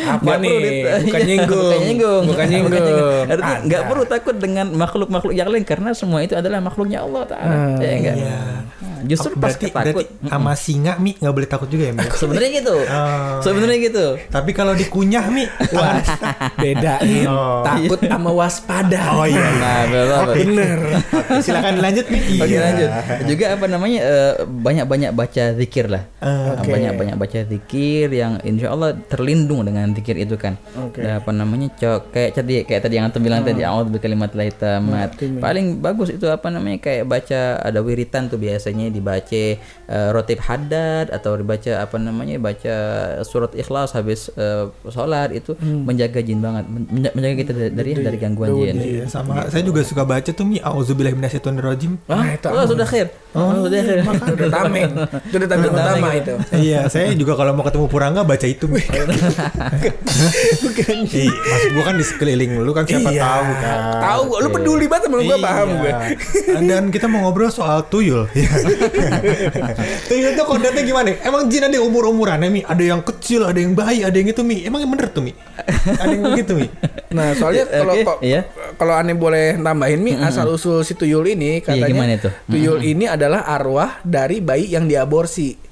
Apa Nggak nih? perlu Bukan Iya, nyinggung. (laughs) Bukan nyinggung. Bukan nyinggung. Artinya nggak perlu takut dengan makhluk-makhluk yang lain karena semua itu adalah makhluknya Allah Taala. Ya enggak? Nah, Justru pas berarti, takut. berarti sama singa Mi nggak boleh takut juga ya Mi? (laughs) Sebenarnya gitu. Oh. Sebenarnya gitu. Tapi kalau dikunyah Mi, Wah, (laughs) bedain Oh. takut sama waspada. Oh iya. Nah, betul. Bener. Silakan dilanjut Mi. Oke Iya. lanjut. Juga apa namanya eh, banyak-banyak baca zikir lah. Eh, Oke. Banyak-banyak baca zikir yang insya Allah terlindung dengan zikir itu kan. Oke. Dan apa namanya cok kayak tadi kayak tadi yang antum bilang tadi awal kalimat tamat. Paling bagus itu apa namanya kayak baca ada wiritan tuh biasanya dibaca eh, rotib haddad atau dibaca apa namanya baca surat ikhlas habis eh, sholat itu menjaga jin banget menja- menjaga kita dari dari, dari gangguan jin. Iya, sama saya juga suka baca tuh Mi Auzubillahiminasyaitonirrajim. Ah, Nah, itu oh, sudah khair. Oh, sudah khair. Itu udah tameng. Itu udah tameng utama itu. iya, saya juga kalau mau ketemu Purangga baca itu. Mi. Iya, maksud gua kan di sekeliling lu kan siapa Iya. tahu kan. Tahu gua, lu peduli banget sama gua, paham gue. Iya. Dan kita mau ngobrol soal tuyul. (laughs) Iya. tuyul tuh kodratnya gimana? Emang jin ada umur-umurannya Mi? Ada yang kecil, ada yang bayi, ada yang itu Mi. Emang yang bener tuh Mi? Ada yang begitu Mi? Nah, soalnya (laughs) kalau Oke, kok- iya. kalau aneh boleh tambahin mi asal usul si tuyul ini katanya gimana itu? tuyul ini adalah arwah dari bayi yang diaborsi.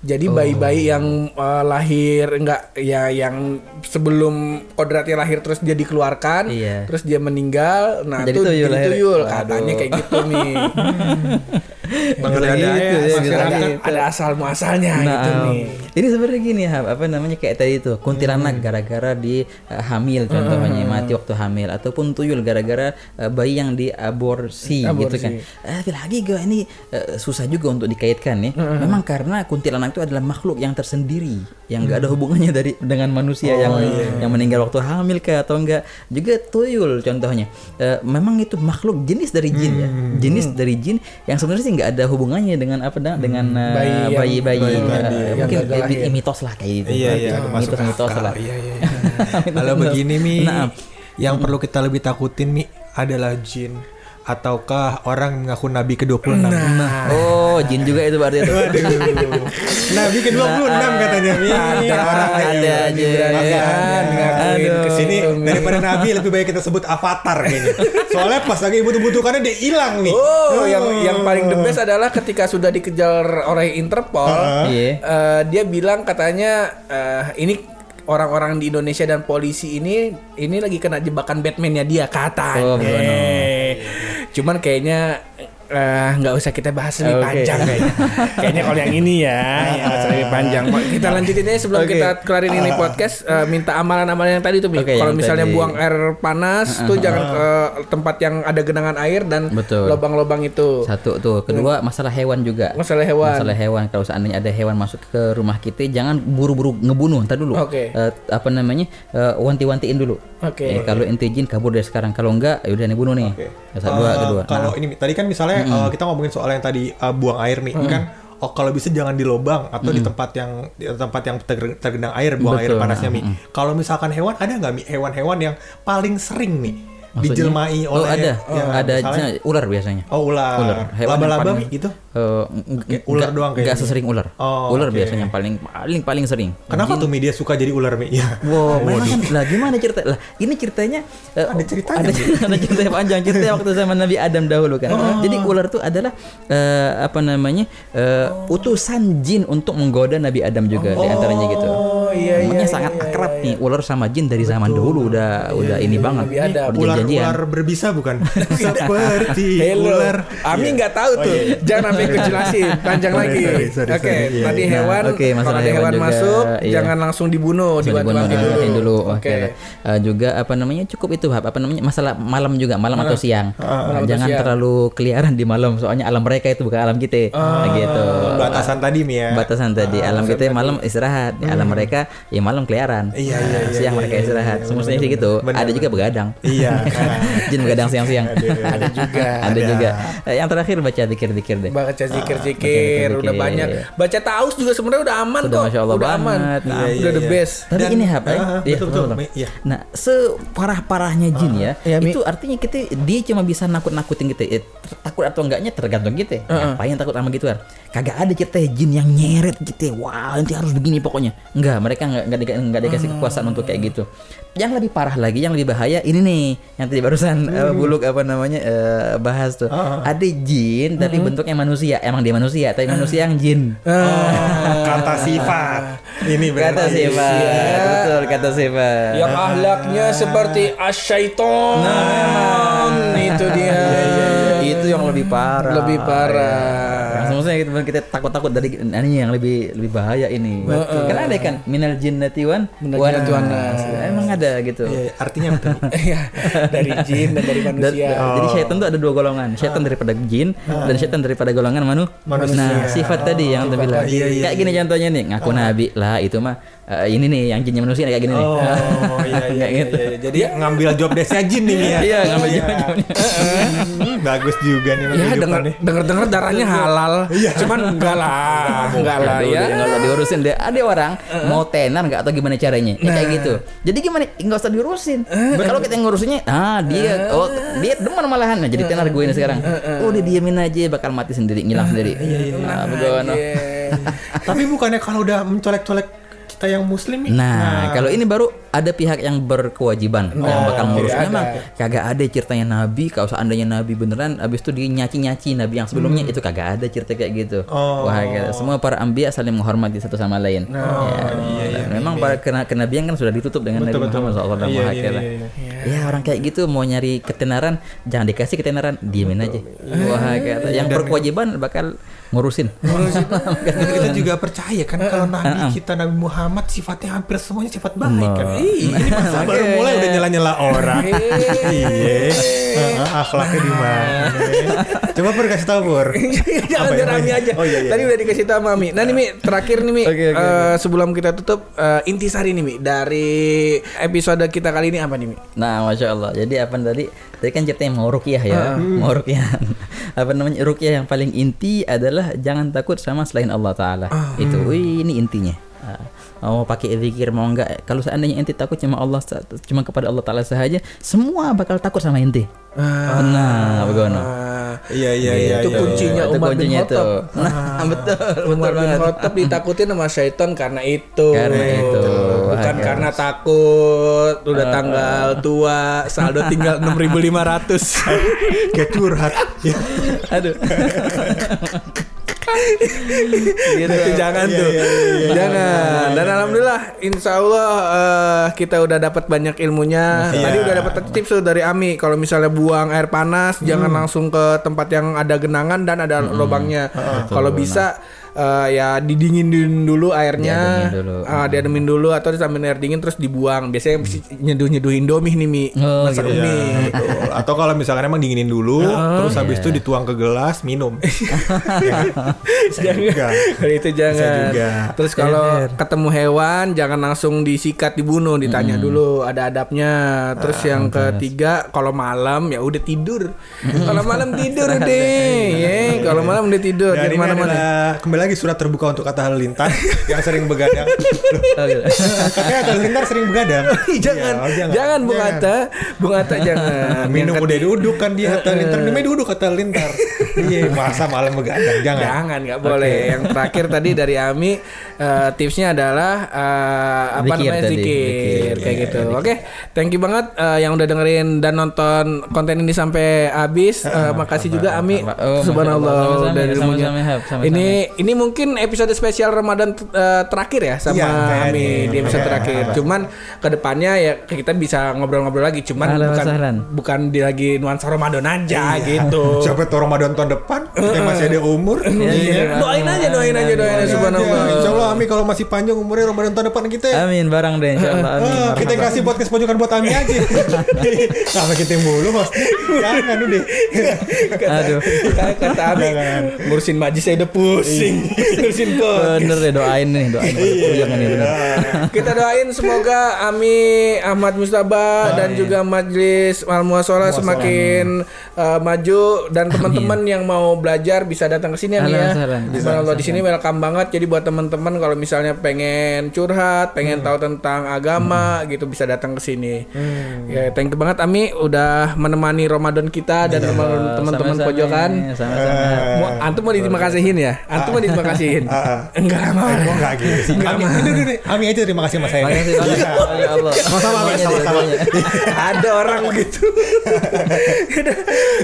Jadi bayi-bayi yang uh, lahir enggak ya yang sebelum kodratnya lahir terus dia dikeluarkan, Iya. terus dia meninggal, nah Jadi itu tuyul jadi lahir. tuyul katanya kayak gitu nih. (laughs) Bisa ada gitu ya, ya, masyarakat. gitu. ada asal muasalnya Nah, gitu um, nih. ini sebenarnya gini Hab, apa namanya kayak tadi itu kuntilanak gara-gara di uh, hamil contohnya mati waktu hamil ataupun tuyul gara-gara uh, bayi yang diaborsi gitu kan. Eh, lagi gue ini uh, susah juga untuk dikaitkan nih. Memang karena kuntilanak itu adalah makhluk yang tersendiri yang gak ada hubungannya dari dengan manusia yang yang meninggal waktu hamil kah atau enggak. Juga tuyul contohnya. Eh, memang itu makhluk jenis dari jin ya. Jenis dari jin yang sebenarnya sih nggak ada hubungannya dengan apa dengan uh, Bayi yang- bayi-bayi bayi eh, tadi, yang mungkin lahir. mitos lah kayak gitu. Iya iya, mitos masuk mitos akal. lah. Iya iya. iya. (laughs) Kalau begini Mi, Nah. yang perlu kita lebih takutin Mi adalah jin ataukah orang mengaku nabi ke-26. Nah, Oh, jin juga itu berarti itu. nabi ke-26 katanya Mi. ada orang ada yang aja. berani-beranian ngakuin Aduh. ke Sini daripada nabi lebih baik kita sebut avatar kayaknya. Soalnya pas lagi butuh-butuhkannya dia hilang nih. Oh, yang yang paling the best adalah ketika sudah dikejar oleh Interpol, Iya. eh, dia bilang katanya eh, ini orang-orang di Indonesia dan polisi ini ini lagi kena jebakan Batman-nya dia katanya. Oh. Cuman kayaknya eh, nggak usah kita bahas lebih Oke. panjang kayaknya. (laughs) kayaknya kalau yang ini ya, usah lebih panjang. Kita lanjutin aja sebelum Oke. kita kelarin ini podcast eh, minta amalan-amalan yang tadi tuh. Oke, kalau misalnya tadi. buang air panas tuh jangan ke tempat yang ada genangan air dan Betul. lubang-lubang itu. Satu tuh, kedua masalah hewan juga. Masalah hewan. Masalah hewan kalau seandainya ada hewan masuk ke rumah kita jangan buru-buru ngebunuh. Ntar dulu. Oke. Eh, apa namanya? eh, wanti-wantiin dulu. Oke. Eh, kalau ente jin kabur dari sekarang. Kalau enggak, ya udah nih bunuh nih. Satu dua kedua. Kalau Nah, ini tadi kan misalnya eh, kita ngomongin soal yang tadi eh, buang air nih kan oh kalau bisa jangan di lubang atau di tempat yang di tempat yang ter- tergenang air buang air Betul, panasnya nah, mi. Kalau misalkan hewan ada nggak mi hewan-hewan yang paling sering nih dijelmai oh oleh ada. ya, ada misalnya- ular biasanya. Oh ular. Yang Laba-laba paling- Mi, gitu. Eh, Kayak ular doang nggak kayaknya. sesering ular Oh, ular oke. biasanya yang paling paling paling sering Kenapa tuh media suka jadi ular Mi? Ya. (laughs) Wow, memang kan, lah gimana cerita? Lah ini ceritanya eh, Ada ceritanya, Ada, (laughs) ada cerita yang panjang. Ceritanya waktu zaman Nabi Adam dahulu kan. Oh. Jadi ular itu adalah eh, apa namanya? eh, utusan jin untuk menggoda Nabi Adam juga di antaranya gitu. Oh iya iya. Makanya sangat akrab nih ular sama jin dari zaman dahulu udah udah ini banget. Nabi Adam. Udah janjian. Ular-ular berbisa bukan? (laughs) Seperti Hello. ular. Ami Iya. nggak tahu tuh. Jangan sampai jelasin. Panjang Sorry, lagi. Oke, sorry. Iya, tadi iya. hewan. Oke, masalah kalau ada hewan hewan juga, masuk, iya. jangan langsung dibunuh, dibantu dibunuh, dulu. dulu. Oke. Oke. Eh, juga apa namanya cukup itu apa namanya masalah malam juga malam atau siang. Malam atau Jangan siang. terlalu keliaran di malam soalnya alam mereka itu bukan alam kita. Nah, gitu. Batasan tadi Mi ya. Batasan tadi alam kita malam istirahat, di alam mereka ya malam keliaran. Iya, iya, Nah, iya, siang iya, mereka iya, istirahat. iya, Semestinya sih gitu. Ada juga begadang. Iya. (laughs) Jin begadang (laughs) siang-siang. Ada juga. Ada juga. Eh, Yang terakhir baca zikir-zikir deh. Baca Baca zikir-zikir, udah banyak. Baca taus juga sebenarnya udah aman Sudah kok. Masya Allah udah aman. Nah, Iya, udah iya, the iya. best. Tapi Dan- ini Hap, eh? Ah, Iya, betul, betul. betul. Iya. Nah, separah-parahnya jin ya, Iya, Mi. itu artinya kita dia cuma bisa nakut-nakutin kita. Eh, ter- takut atau enggaknya tergantung kita. Ngapain takut sama gituan? Kagak ada cerita jin yang nyeret kita. Wah, nanti harus begini pokoknya. Enggak, mereka enggak enggak, enggak dikasih kekuasaan untuk kayak gitu. Yang lebih parah lagi, yang lebih bahaya ini nih, yang tadi barusan eh, buluk apa namanya eh, bahas tuh. Ada jin tapi bentuknya manusia. Emang dia manusia, tapi manusia yang jin. Oh, kata sifat. Ini Kata berarti. sifat, betul kata sifat. Yang ahlaknya seperti asyaiton. Nah, itu dia. itu yang lebih parah. Lebih parah. Yang semestinya kita, kita takut-takut dari ini yang lebih lebih bahaya ini. Karena ada kan minal jinnati wan Minal wan jinnati wan nas. Emang ada gitu. Iya, iya. artinya? Mi? (laughs) Iya, dari jin dan dari Dan- manusia. Jadi syaitan itu ada dua golongan, syaitan daripada jin dan syaitan daripada golongan manu. Manusia. Nah, sifat tadi yang kita bilang. Iya, iya, kayak gini contohnya nih, ngaku nabi lah itu mah eh, ini nih yang jinnya manusia kayak gini nih. Oh, (laughs) iya, iya, iya, gitu. iya. Jadi ngambil job desk-nya jin nih ya. Iya, ngambil (laughs) Bagus juga nih Ya denger nih. denger denger darahnya halal, cuman enggak lah, enggak lah ya. dia nggak usah diurusin deh. Ada orang mau tenar nggak atau gimana caranya? Ya, kayak gitu. Jadi gimana? Nggak usah diurusin. Kalau kita yang ngurusinnya, ah dia, oh dia demen malahan. Nah, jadi tenar gue ini sekarang. Oh dia diemin aja, bakal mati sendiri, ngilang sendiri. Nah, bagaimana? (laughs) Iya. Tapi bukannya kalau udah mencolek-colek kita yang muslim Mi? Nah, kalau ini baru ada pihak yang berkewajiban yang bakal ngurus. oke, Memang ada. kagak ada ceritanya nabi. Kalau seandainya nabi beneran, abis itu dia nyaci-nyaci nabi yang sebelumnya itu kagak ada cerita kayak gitu. Oh. Wah, gitu. semua para ambia saling menghormati satu sama lain. ya, dan memang para kena kenabian kan sudah ditutup dengan Betul, Nabi betul. Muhammad SAW. Iya, iya, iya, Ya orang kayak gitu mau nyari ketenaran, jangan dikasih ketenaran, diemin aja. Wah, kata. Yang berkewajiban bakal ngurusin. Dan (laughs) kita juga percaya kan kalau Nabi kita Nabi Muhammad sifatnya hampir semuanya sifat baik kan. Nah. Ih, ini masa baru mulai udah nyela-nyela orang. Iya. Heeh, Akhlaknya di mana? Coba Pur kasih tahu Pur. (laughs) Jangan biar Ami aja. Oh iya iya. Tadi udah dikasih tahu Mami. Nah nih Mi, terakhir nih Mi. Oke, oke, Eh, sebelum kita tutup eh, intisari nih Mi dari episode kita kali ini apa nih Mi? Nah, masya Allah. Jadi apa tadi? Tadi kan ceritanya mau rukyah ya, mau rukyah. (laughs) apa namanya? Rukyah yang paling inti adalah jangan takut sama selain Allah Taala. Itu, wih, ini intinya. Ah, mau pakai zikir mau enggak? Kalau seandainya ente takut cuma Allah, cuma kepada Allah Taala saja, semua bakal takut sama ente. nah, bagaimana? Ah, Iya iya iya. itu iya. kuncinya Itu Umar bin kuncinya Khattab. tuh. Nah, betul, (laughs) betul Umar bin banget. Khattab ditakutin sama syaitan karena itu. Karena itu. Bukan karena takut udah tanggal tua, saldo tinggal (laughs) 6500. Kayak curhat. Ya. (laughs) Aduh. Gitu. Itu jangan Iya, tuh. iya, iya, jangan. Dan alhamdulillah insya Allah eh, kita udah dapat banyak ilmunya. Tadi udah dapat tips tuh dari Ami kalau misalnya buang air panas jangan langsung ke tempat yang ada genangan dan ada lubangnya. Kalau bisa eh, ya didinginin dulu airnya, Diademin dulu. Ah, diademin dulu atau disambil air dingin terus dibuang. Biasanya nyeduh nyeduh Indomie nih mi, Oh, masak gitu. mie. Betul. Atau kalau misalkan emang dinginin dulu, terus habis itu dituang ke gelas, minum. (laughs) jangan kalau itu jangan. Bisa juga. terus kalau ketemu hewan jangan langsung disikat dibunuh ditanya dulu ada adabnya. Terus yang ketiga kalau malam ya udah tidur. (laughs) Kalau malam tidur deh ya kalau malam udah tidur. Dan di ini lagi surat terbuka untuk kata halilintar (laughs) yang sering begadang. Oh, gitu. Katanya kata halilintar sering begadang. (laughs) jangan, Iya, jangan, Bung Atta, Bung Atta jangan. (laughs) Minum udah duduk kan dia kata halilintar, minumnya duduk kata halilintar. Iya, masa malam begadang, jangan. Jangan nggak boleh. Yang terakhir tadi dari Ami eh, tipsnya adalah eh, apa Zikir namanya zikir, kayak ya, gitu. Oke, thank you banget eh, yang udah dengerin dan nonton konten ini sampai habis. Eh, makasih juga Ami. Oh, Subhanallah dari ilmunya. Sama-sama. Ini ini mungkin episode spesial Ramadan eh, terakhir ya sama Iya. Ami di episode Iya. terakhir. Cuman ke depannya ya kita bisa ngobrol-ngobrol lagi. Cuman wa bukan sahlan. bukan di lagi nuansa Ramadan aja gitu. (laughs) Siapa tahu Ramadan tahun depan kita masih ada umur. (laughs) Iya. Doain aja, doain aja, doain aja. Subhanallah. Insya Allah Ami kalau masih panjang umurnya Ramadan tahun depan kita. Amin barang deh insyaallah amin. Ah, kita kasih podcast pojokan buat Ami aja. (laughs) Sama kita mulu host. Jangan udah. Aduh. Kayak kata Abi, ngurusin majis saya udah pusing. Ngurusin podcast. Bener deh doain nih, doain yang ini bener. (laughs) Kita doain semoga Ami Ahmad Mustaba dan juga Majelis Al Muasalah semakin uh, maju dan teman-teman yang mau belajar bisa datang ke sini ya. Subhanallah di sini welcome banget. Jadi buat teman-teman kalau misalnya pengen curhat, pengen tahu tentang agama gitu bisa datang ke sini. Ya, thank you banget Ami udah menemani Ramadan kita dan teman- teman-teman pojokan. Sama-sama. Mau antum mau terima kasihin ya? Antum mau terima kasihin? (laughs) Enggak lama. Eh, enggak gitu sih? Ini. Ami aja terima kasih sama saya. Makasih banget. Ya Allah. Sama-sama, sama-sama. Ada orang begitu.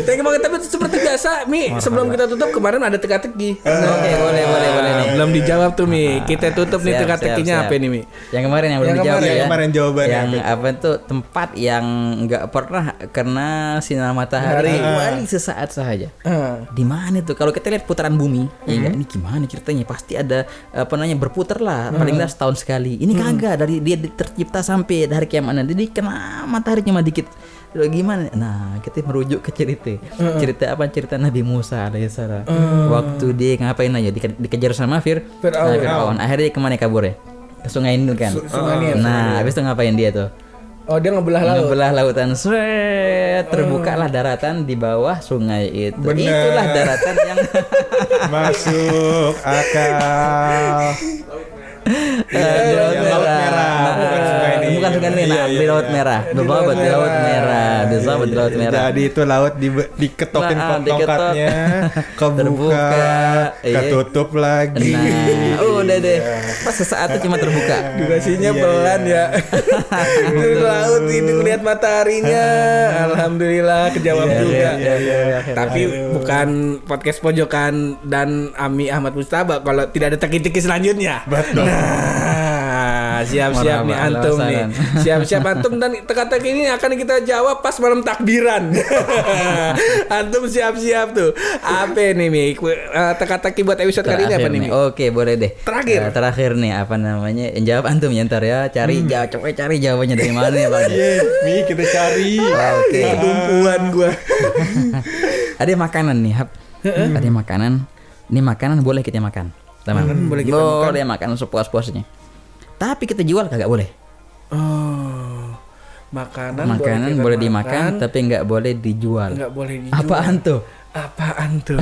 Thank you banget tapi seperti biasa Mi sebelum kita tutup kemarin ada teka-teki. Oke, boleh, boleh, boleh nih. Belum dijawab tuh Mi. Kita tutup nih teka-tekinya apa nih Mi? Yang kemarin yang belum dijawab ya. yang kemarin jawabannya Yang apa? tuh tempat yang nggak pernah kena sinar matahari Hari. kecuali sesaat saja. Ah. Di mana tuh? Kalau kita lihat putaran bumi, ya nggak? ini gimana ceritanya? Pasti ada apa namanya berputar lah, paling nggak setahun sekali. Ini kagak dari dia di- tercipta sampai dari kiamat dia kena matahari cuma dikit. Gimana? Nah, kita merujuk ke cerita. Cerita apa? Cerita Nabi Musa alaihissalam. Waktu dia ngapain aja Dike- dikejar sama Fir, Fir'aun. Nah, Fir'aun. Akhirnya ke mana kabur ya? Ke sungai Nil kan. Sungai Nil. Nah, habis itu ngapain dia tuh? Oh dia ngebelah laut. Ngebelah lautan Sret, terbukalah daratan di bawah sungai itu. Bener. Itulah daratan yang (laughs) Masuk akal. Eh, di laut Iya, laut merah. bukan sungai Nil. Bukan sungai Nil, nah, Iya, di iya, laut iya. merah. Bebabat laut di laut merah. Bebabat di laut merah. Jadi itu laut di, diketokin Nah, tongkatnya, (laughs) kebuka, Terbuka, iya. ketutup lagi. Nah, udah deh. Pas sesaat itu cuma terbuka. Durasinya Iya, pelan ya. (laughs) Di laut ini lihat mataharinya. (laughs) Alhamdulillah kejawab Iya, juga. iya, iya, iya, iya. Tapi bukan podcast pojokan dan Ami Ahmad Mustaba kalau tidak ada teki-teki selanjutnya. Betul. Nah, siap-siap nih Marhaba, antum nih. Siap-siap (laughs) antum dan teka-teki ini akan kita jawab pas malam takbiran. (laughs) antum siap-siap tuh. Apa nih Mi? Eh, Teka-teki buat episode kali ini apa Terakhir nih Mi? Oke, boleh deh. Terakhir. Eh, terakhir nih apa namanya? Jawab antum ya ntar ya. Cari jawab coba cari jawabannya dari mana ya, Bang. (laughs) Iya, Mi kita cari. Oke. Kedumpuan gua. Ada makanan nih, Hap. Ada makanan. Ini makanan boleh kita makan. Teman. boleh kita boleh makan sepuas-puasnya. Tapi kita jual kagak boleh. Oh. Makanan, Makanan boleh makan, dimakan tapi nggak boleh dijual. nggak boleh dijual. Apaan tuh? Apaan tuh?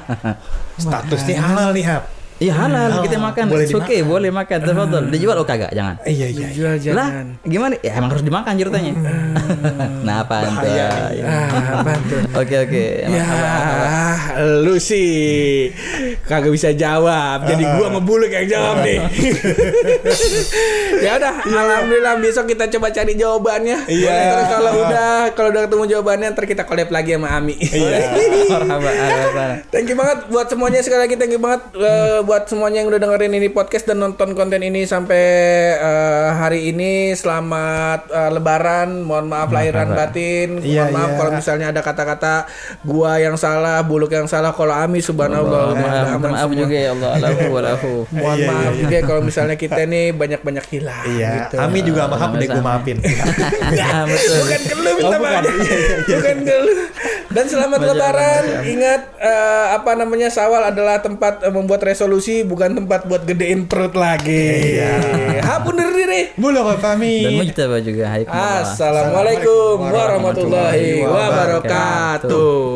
(laughs) Statusnya halal nih, Hap. Iya halal kita makan. Boleh It's okay, boleh makan. Tafadhol. Dijual oh kagak, jangan. Iya, iya. iya. Dijual Lah, jangan. gimana? Ya emang harus dimakan ceritanya. (laughs) nah, apaan tuh? Ah, apaan tuh? Oke, oke. Ya, lu sih kagak bisa jawab. Jadi gua ngebuluk yang jawab nih. (laughs) ya udah, alhamdulillah besok kita coba cari jawabannya. Iya. Ntar kalau udah kalau udah ketemu jawabannya ntar kita collab lagi sama Ami. Iya. (laughs) Thank you banget buat semuanya sekali lagi thank you banget eh, buat semuanya yang udah dengerin ini podcast dan nonton konten ini sampai eh, hari ini selamat eh, lebaran mohon maaf lahiran batin mohon Iya, maaf iya. kalau misalnya ada kata-kata gua yang salah buluk yang salah kalau Ami subhanallah Maaf, aman maaf semua. juga ya Allah. Alafu walafu. (laughs) mohon Iya, maaf iya. juga kalau misalnya kita nih banyak-banyak hilang Iya, gitu. Ami juga sama Hap udah gue maafin. (laughs) Ya, bukan ke lu minta Oh, bukan. maaf. bukan ke lu. Dan selamat Allah, lebaran. Allah. Ingat eh, apa namanya Sawal adalah tempat membuat resolusi bukan tempat buat gedein perut lagi. Iya. Hapun diri. Mulu Hap Ami. Dan mujtaba juga. Assalamualaikum warahmatullahi wabarakatuh.